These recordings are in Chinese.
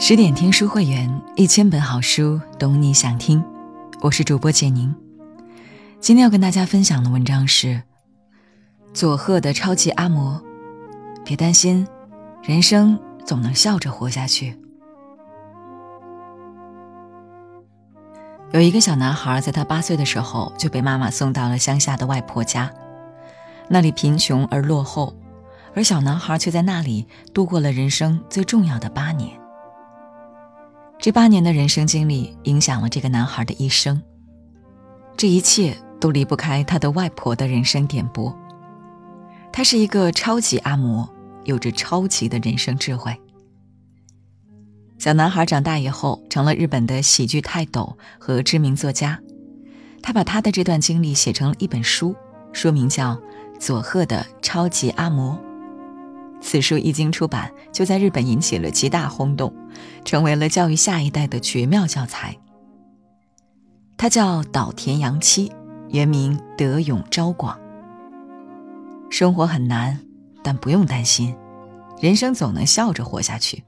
十点听书会员，一千本好书，懂你想听。我是主播简宁。今天要跟大家分享的文章是佐贺的超级阿嬷。别担心，人生总能笑着活下去。有一个小男孩，在他八岁的时候就被妈妈送到了乡下的外婆家，那里贫穷而落后，而小男孩却在那里度过了人生最重要的八年。这八年的人生经历影响了这个男孩的一生，这一切都离不开他的外婆的人生点拨。他是一个超级阿嬷，有着超级的人生智慧。小男孩长大以后成了日本的喜剧泰斗和知名作家，他把他的这段经历写成了一本书，书名叫《佐贺的超级阿嬷》。此书一经出版，就在日本引起了极大轰动，成为了教育下一代的绝妙教材。他叫岛田洋七，原名德永昭广。生活很难，但不用担心，人生总能笑着活下去。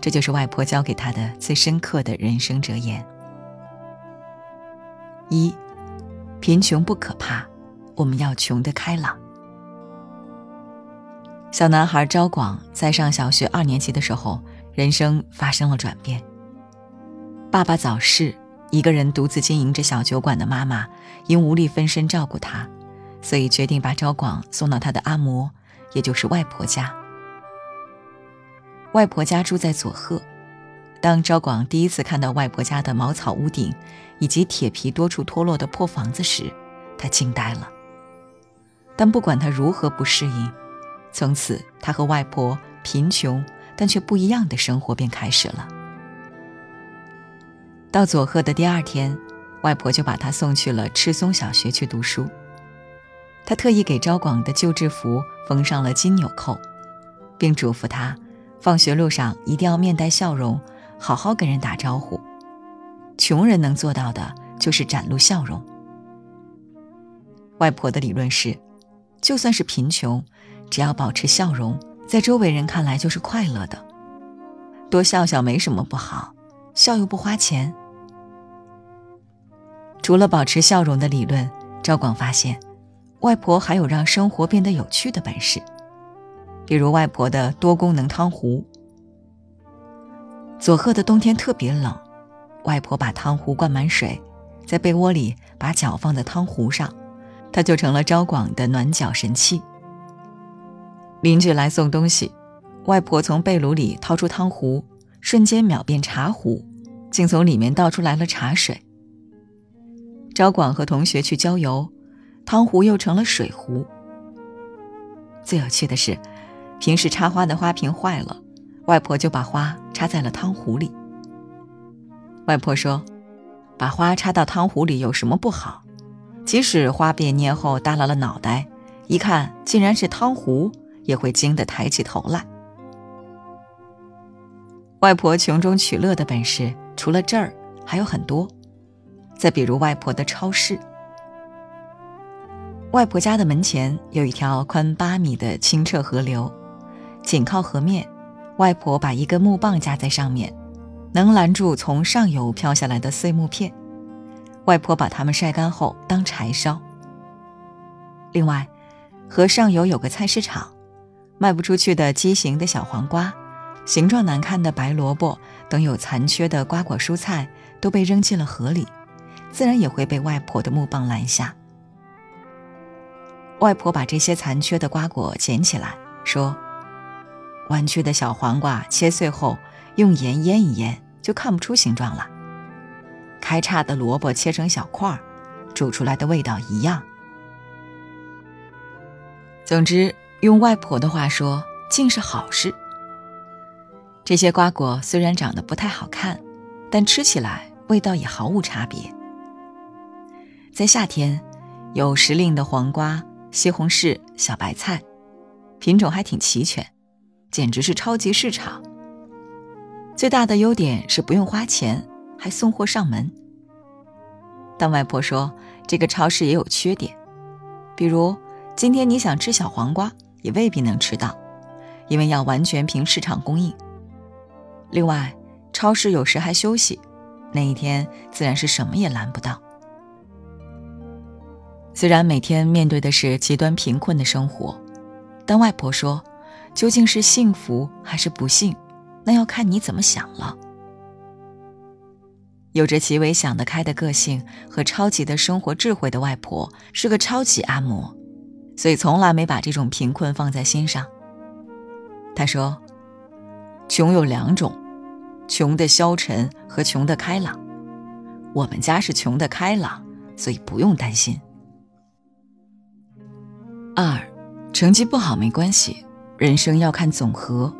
这就是外婆教给他的最深刻的人生哲言。一，贫穷不可怕，我们要穷得开朗。小男孩昭广在上小学二年级的时候，人生发生了转变。爸爸早逝，一个人独自经营着小酒馆的妈妈，因无力分身照顾他，所以决定把昭广送到他的阿嬷，也就是外婆家。外婆家住在佐贺。当昭广第一次看到外婆家的茅草屋顶，以及铁皮多处脱落的破房子时，他惊呆了。但不管他如何不适应，从此，他和外婆贫穷但却不一样的生活便开始了。到佐贺的第二天，外婆就把他送去了赤松小学去读书。他特意给昭广的旧制服缝上了金纽扣，并嘱咐他，放学路上一定要面带笑容，好好跟人打招呼。穷人能做到的就是展露笑容。外婆的理论是，就算是贫穷。只要保持笑容，在周围人看来就是快乐的。多笑笑没什么不好，笑又不花钱。除了保持笑容的理论，赵广发现，外婆还有让生活变得有趣的本事。比如外婆的多功能汤壶。佐贺的冬天特别冷，外婆把汤壶灌满水，在被窝里把脚放在汤壶上，它就成了赵广的暖脚神器。邻居来送东西，外婆从被炉里掏出汤壶，瞬间秒变茶壶，竟从里面倒出来了茶水。招广和同学去郊游，汤壶又成了水壶。最有趣的是，平时插花的花瓶坏了，外婆就把花插在了汤壶里。外婆说：“把花插到汤壶里有什么不好？即使花变蔫后耷拉了脑袋，一看竟然是汤壶。”也会惊得抬起头来。外婆穷中取乐的本事，除了这儿还有很多。再比如外婆的超市。外婆家的门前有一条宽八米的清澈河流，紧靠河面，外婆把一根木棒架在上面，能拦住从上游飘下来的碎木片。外婆把它们晒干后当柴烧。另外，河上游有个菜市场。卖不出去的畸形的小黄瓜，形状难看的白萝卜等有残缺的瓜果蔬菜都被扔进了河里，自然也会被外婆的木棒拦下。外婆把这些残缺的瓜果捡起来，说：“弯曲的小黄瓜切碎后用盐腌一腌，就看不出形状了。开叉的萝卜切成小块，煮出来的味道一样。总之。”用外婆的话说，竟是好事。这些瓜果虽然长得不太好看，但吃起来味道也毫无差别。在夏天，有时令的黄瓜、西红柿、小白菜，品种还挺齐全，简直是超级市场。最大的优点是不用花钱，还送货上门。但外婆说，这个超市也有缺点，比如今天你想吃小黄瓜。也未必能吃到，因为要完全凭市场供应。另外，超市有时还休息，那一天自然是什么也拦不到。虽然每天面对的是极端贫困的生活，但外婆说，究竟是幸福还是不幸，那要看你怎么想了。有着极为想得开的个性和超级的生活智慧的外婆是个超级阿嬷，所以从来没把这种贫困放在心上。他说：“穷有两种，穷的消沉和穷的开朗。我们家是穷的开朗，所以不用担心。”二，成绩不好没关系，人生要看总和。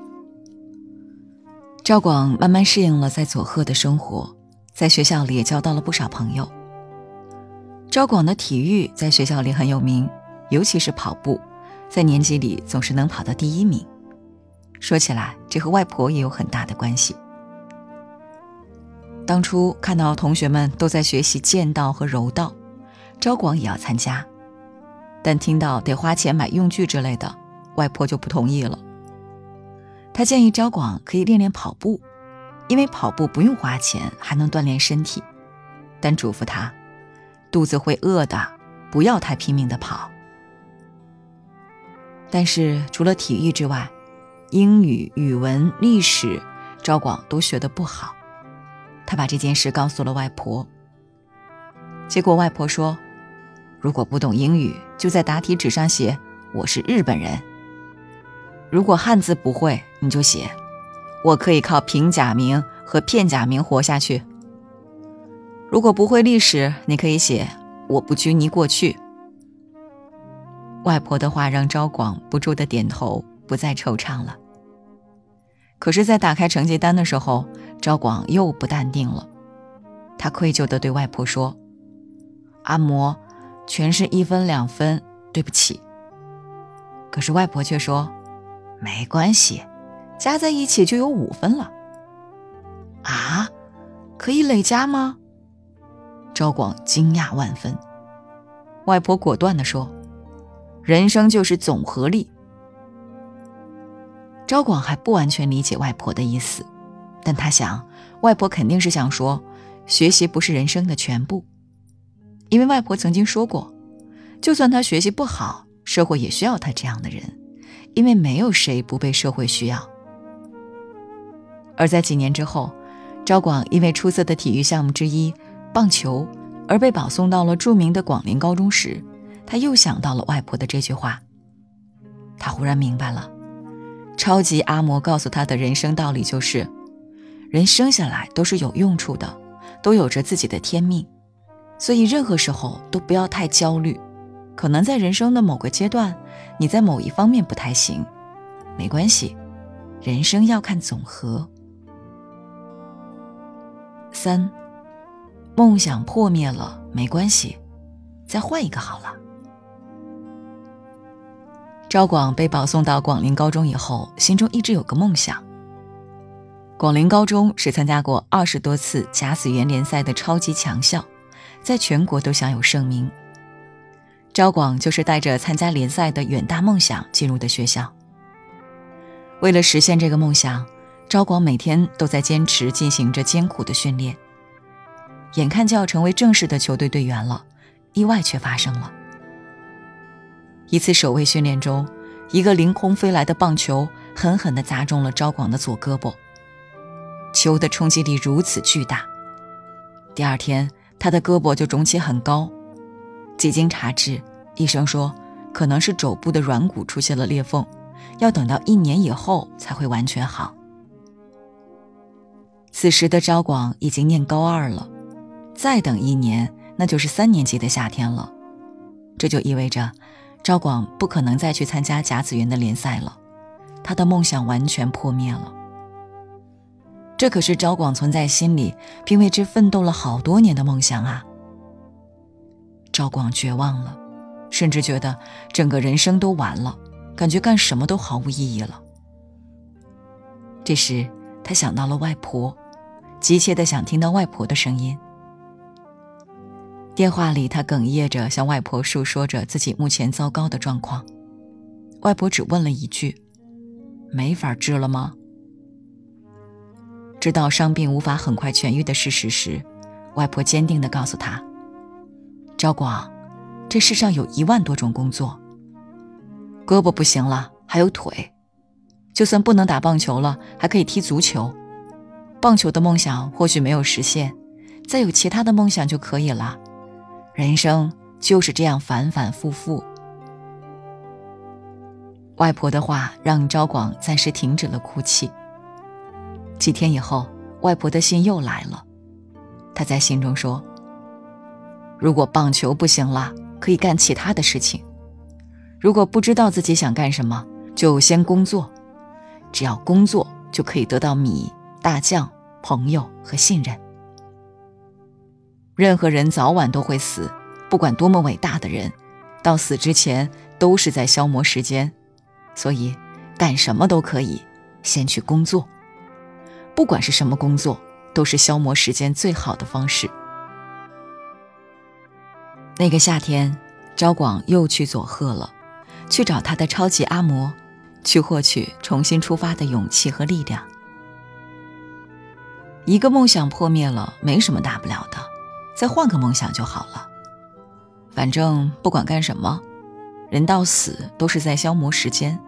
赵广慢慢适应了在佐贺的生活。在学校里也交到了不少朋友。赵广的体育在学校里很有名，尤其是跑步，在年级里总是能跑到第一名。说起来，这和外婆也有很大的关系。当初看到同学们都在学习剑道和柔道，赵广也要参加，但听到得花钱买用具之类的，外婆就不同意了。他建议赵广可以练练跑步。因为跑步不用花钱，还能锻炼身体，但嘱咐他，肚子会饿的，不要太拼命的跑。但是除了体育之外，英语、语文、历史，赵广都学得不好。他把这件事告诉了外婆。结果外婆说：“如果不懂英语，就在答题纸上写我是日本人；如果汉字不会，你就写。”我可以靠平假名和片假名活下去。如果不会历史，你可以写“我不拘泥过去”。外婆的话让赵广不住的点头，不再惆怅了。可是，在打开成绩单的时候，赵广又不淡定了。他愧疚的对外婆说：“阿嬷，全是一分两分，对不起。”可是外婆却说：“没关系。”加在一起就有五分了，啊，可以累加吗？赵广惊讶万分。外婆果断地说：“人生就是总和力。”赵广还不完全理解外婆的意思，但他想，外婆肯定是想说，学习不是人生的全部，因为外婆曾经说过，就算他学习不好，社会也需要他这样的人，因为没有谁不被社会需要。而在几年之后，赵广因为出色的体育项目之一棒球而被保送到了著名的广陵高中时，他又想到了外婆的这句话。他忽然明白了，超级阿嬷告诉他的人生道理就是：人生下来都是有用处的，都有着自己的天命，所以任何时候都不要太焦虑。可能在人生的某个阶段，你在某一方面不太行，没关系，人生要看总和。三，梦想破灭了没关系，再换一个好了。赵广被保送到广陵高中以后，心中一直有个梦想。广陵高中是参加过二十多次甲子园联赛的超级强校，在全国都享有盛名。赵广就是带着参加联赛的远大梦想进入的学校。为了实现这个梦想。赵广每天都在坚持进行着艰苦的训练，眼看就要成为正式的球队队员了，意外却发生了。一次守卫训练中，一个凌空飞来的棒球狠狠地砸中了赵广的左胳膊，球的冲击力如此巨大，第二天他的胳膊就肿起很高。几经查治，医生说可能是肘部的软骨出现了裂缝，要等到一年以后才会完全好。此时的赵广已经念高二了，再等一年，那就是三年级的夏天了。这就意味着，赵广不可能再去参加甲子园的联赛了，他的梦想完全破灭了。这可是赵广存在心里并为之奋斗了好多年的梦想啊！赵广绝望了，甚至觉得整个人生都完了，感觉干什么都毫无意义了。这时，他想到了外婆。急切的想听到外婆的声音。电话里，他哽咽着向外婆诉说着自己目前糟糕的状况。外婆只问了一句：“没法治了吗？”知道伤病无法很快痊愈的事实时，外婆坚定地告诉他：“赵广，这世上有一万多种工作。胳膊不行了，还有腿；就算不能打棒球了，还可以踢足球。棒球的梦想或许没有实现，再有其他的梦想就可以了。人生就是这样反反复复。”外婆的话让昭广暂时停止了哭泣。几天以后，外婆的信又来了。她在信中说：“如果棒球不行了，可以干其他的事情；如果不知道自己想干什么，就先工作。只要工作，就可以得到米、大将、朋友和信任。任何人早晚都会死，不管多么伟大的人，到死之前都是在消磨时间。所以，干什么都可以，先去工作。不管是什么工作。”都是消磨时间最好的方式。那个夏天，昭广又去佐贺了，去找他的超级阿嬷，去获取重新出发的勇气和力量。一个梦想破灭了，没什么大不了的，再换个梦想就好了。反正不管干什么，人到死都是在消磨时间，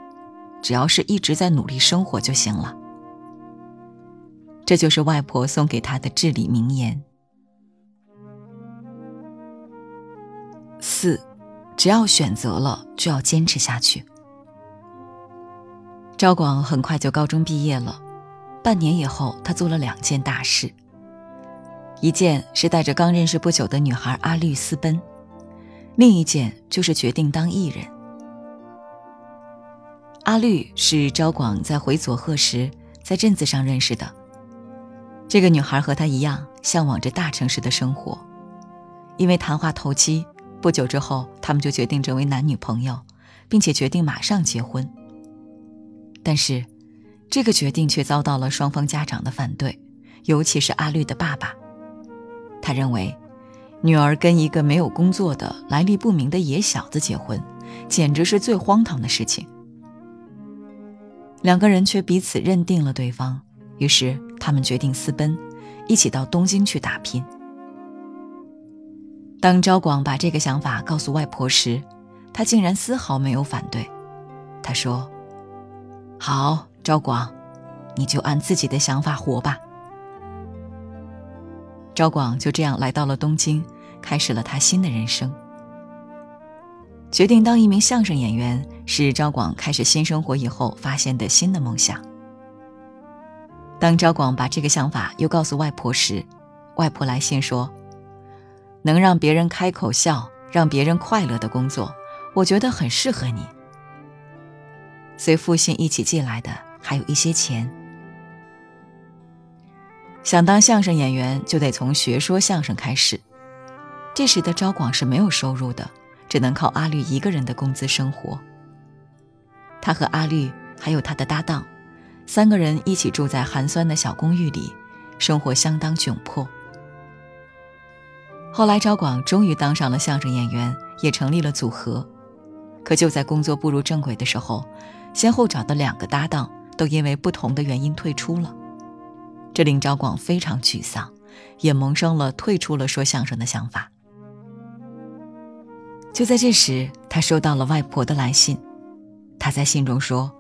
只要是一直在努力生活就行了。这就是外婆送给他的至理名言。四，只要选择了，就要坚持下去。赵广很快就高中毕业了，半年以后，他做了两件大事。一件是带着刚认识不久的女孩阿绿私奔，另一件就是决定当艺人。阿绿是昭广在回佐贺时在镇子上认识的。这个女孩和他一样，向往着大城市的生活。因为谈话投机，不久之后，他们就决定成为男女朋友，并且决定马上结婚。但是，这个决定却遭到了双方家长的反对，尤其是阿绿的爸爸。他认为，女儿跟一个没有工作的、来历不明的野小子结婚，简直是最荒唐的事情。两个人却彼此认定了对方。于是，他们决定私奔，一起到东京去打拼。当昭广把这个想法告诉外婆时，她竟然丝毫没有反对。她说：“好，昭广，你就按自己的想法活吧。”昭广就这样来到了东京，开始了他新的人生。决定当一名相声演员，是昭广开始新生活以后发现的新的梦想。当昭广把这个想法又告诉外婆时，外婆来信说：“能让别人开口笑、让别人快乐的工作，我觉得很适合你。”随父亲一起寄来的还有一些钱。想当相声演员，就得从学说相声开始。这时的昭广是没有收入的，只能靠阿绿一个人的工资生活。他和阿绿还有他的搭档。三个人一起住在寒酸的小公寓里，生活相当窘迫。后来，赵广终于当上了相声演员，也成立了组合。可就在工作步入正轨的时候，先后找的两个搭档都因为不同的原因退出了，这令赵广非常沮丧，也萌生了退出了说相声的想法。就在这时，他收到了外婆的来信，他在信中说。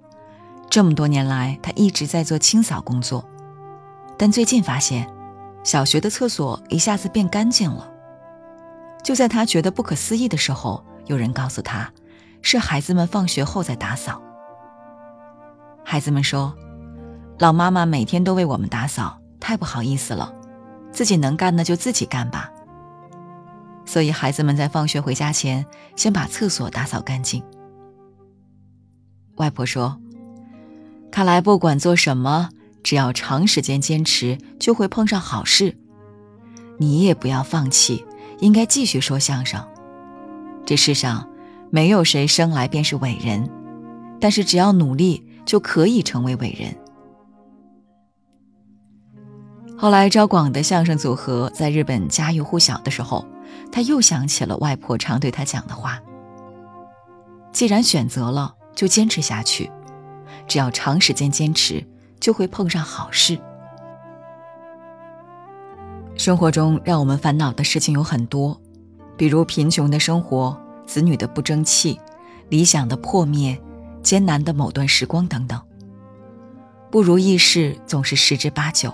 这么多年来，他一直在做清扫工作，但最近发现，小学的厕所一下子变干净了。就在他觉得不可思议的时候，有人告诉他，是孩子们放学后再打扫。孩子们说：“老妈妈每天都为我们打扫，太不好意思了，自己能干的就自己干吧。”所以，孩子们在放学回家前，先把厕所打扫干净。外婆说。看来，不管做什么，只要长时间坚持，就会碰上好事。你也不要放弃，应该继续说相声。这世上没有谁生来便是伟人，但是只要努力，就可以成为伟人。后来，赵广的相声组合在日本家喻户晓的时候，他又想起了外婆常对他讲的话：既然选择了，就坚持下去。只要长时间坚持，就会碰上好事。生活中让我们烦恼的事情有很多，比如贫穷的生活、子女的不争气、理想的破灭、艰难的某段时光等等。不如意事总是十之八九。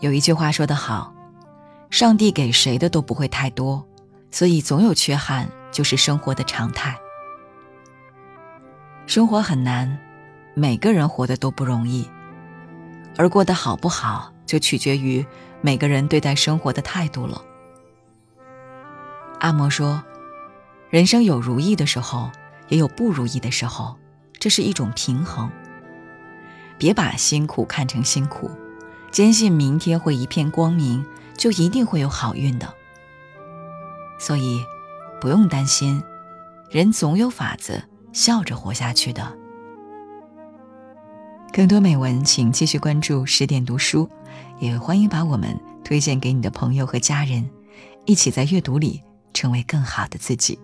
有一句话说得好：“上帝给谁的都不会太多，所以总有缺憾，就是生活的常态。”生活很难，每个人活得都不容易，而过得好不好，就取决于每个人对待生活的态度了。阿嬷说：“人生有如意的时候，也有不如意的时候，这是一种平衡。别把辛苦看成辛苦，坚信明天会一片光明，就一定会有好运的。所以，不用担心，人总有法子。”笑着活下去的。更多美文，请继续关注十点读书，也欢迎把我们推荐给你的朋友和家人，一起在阅读里成为更好的自己。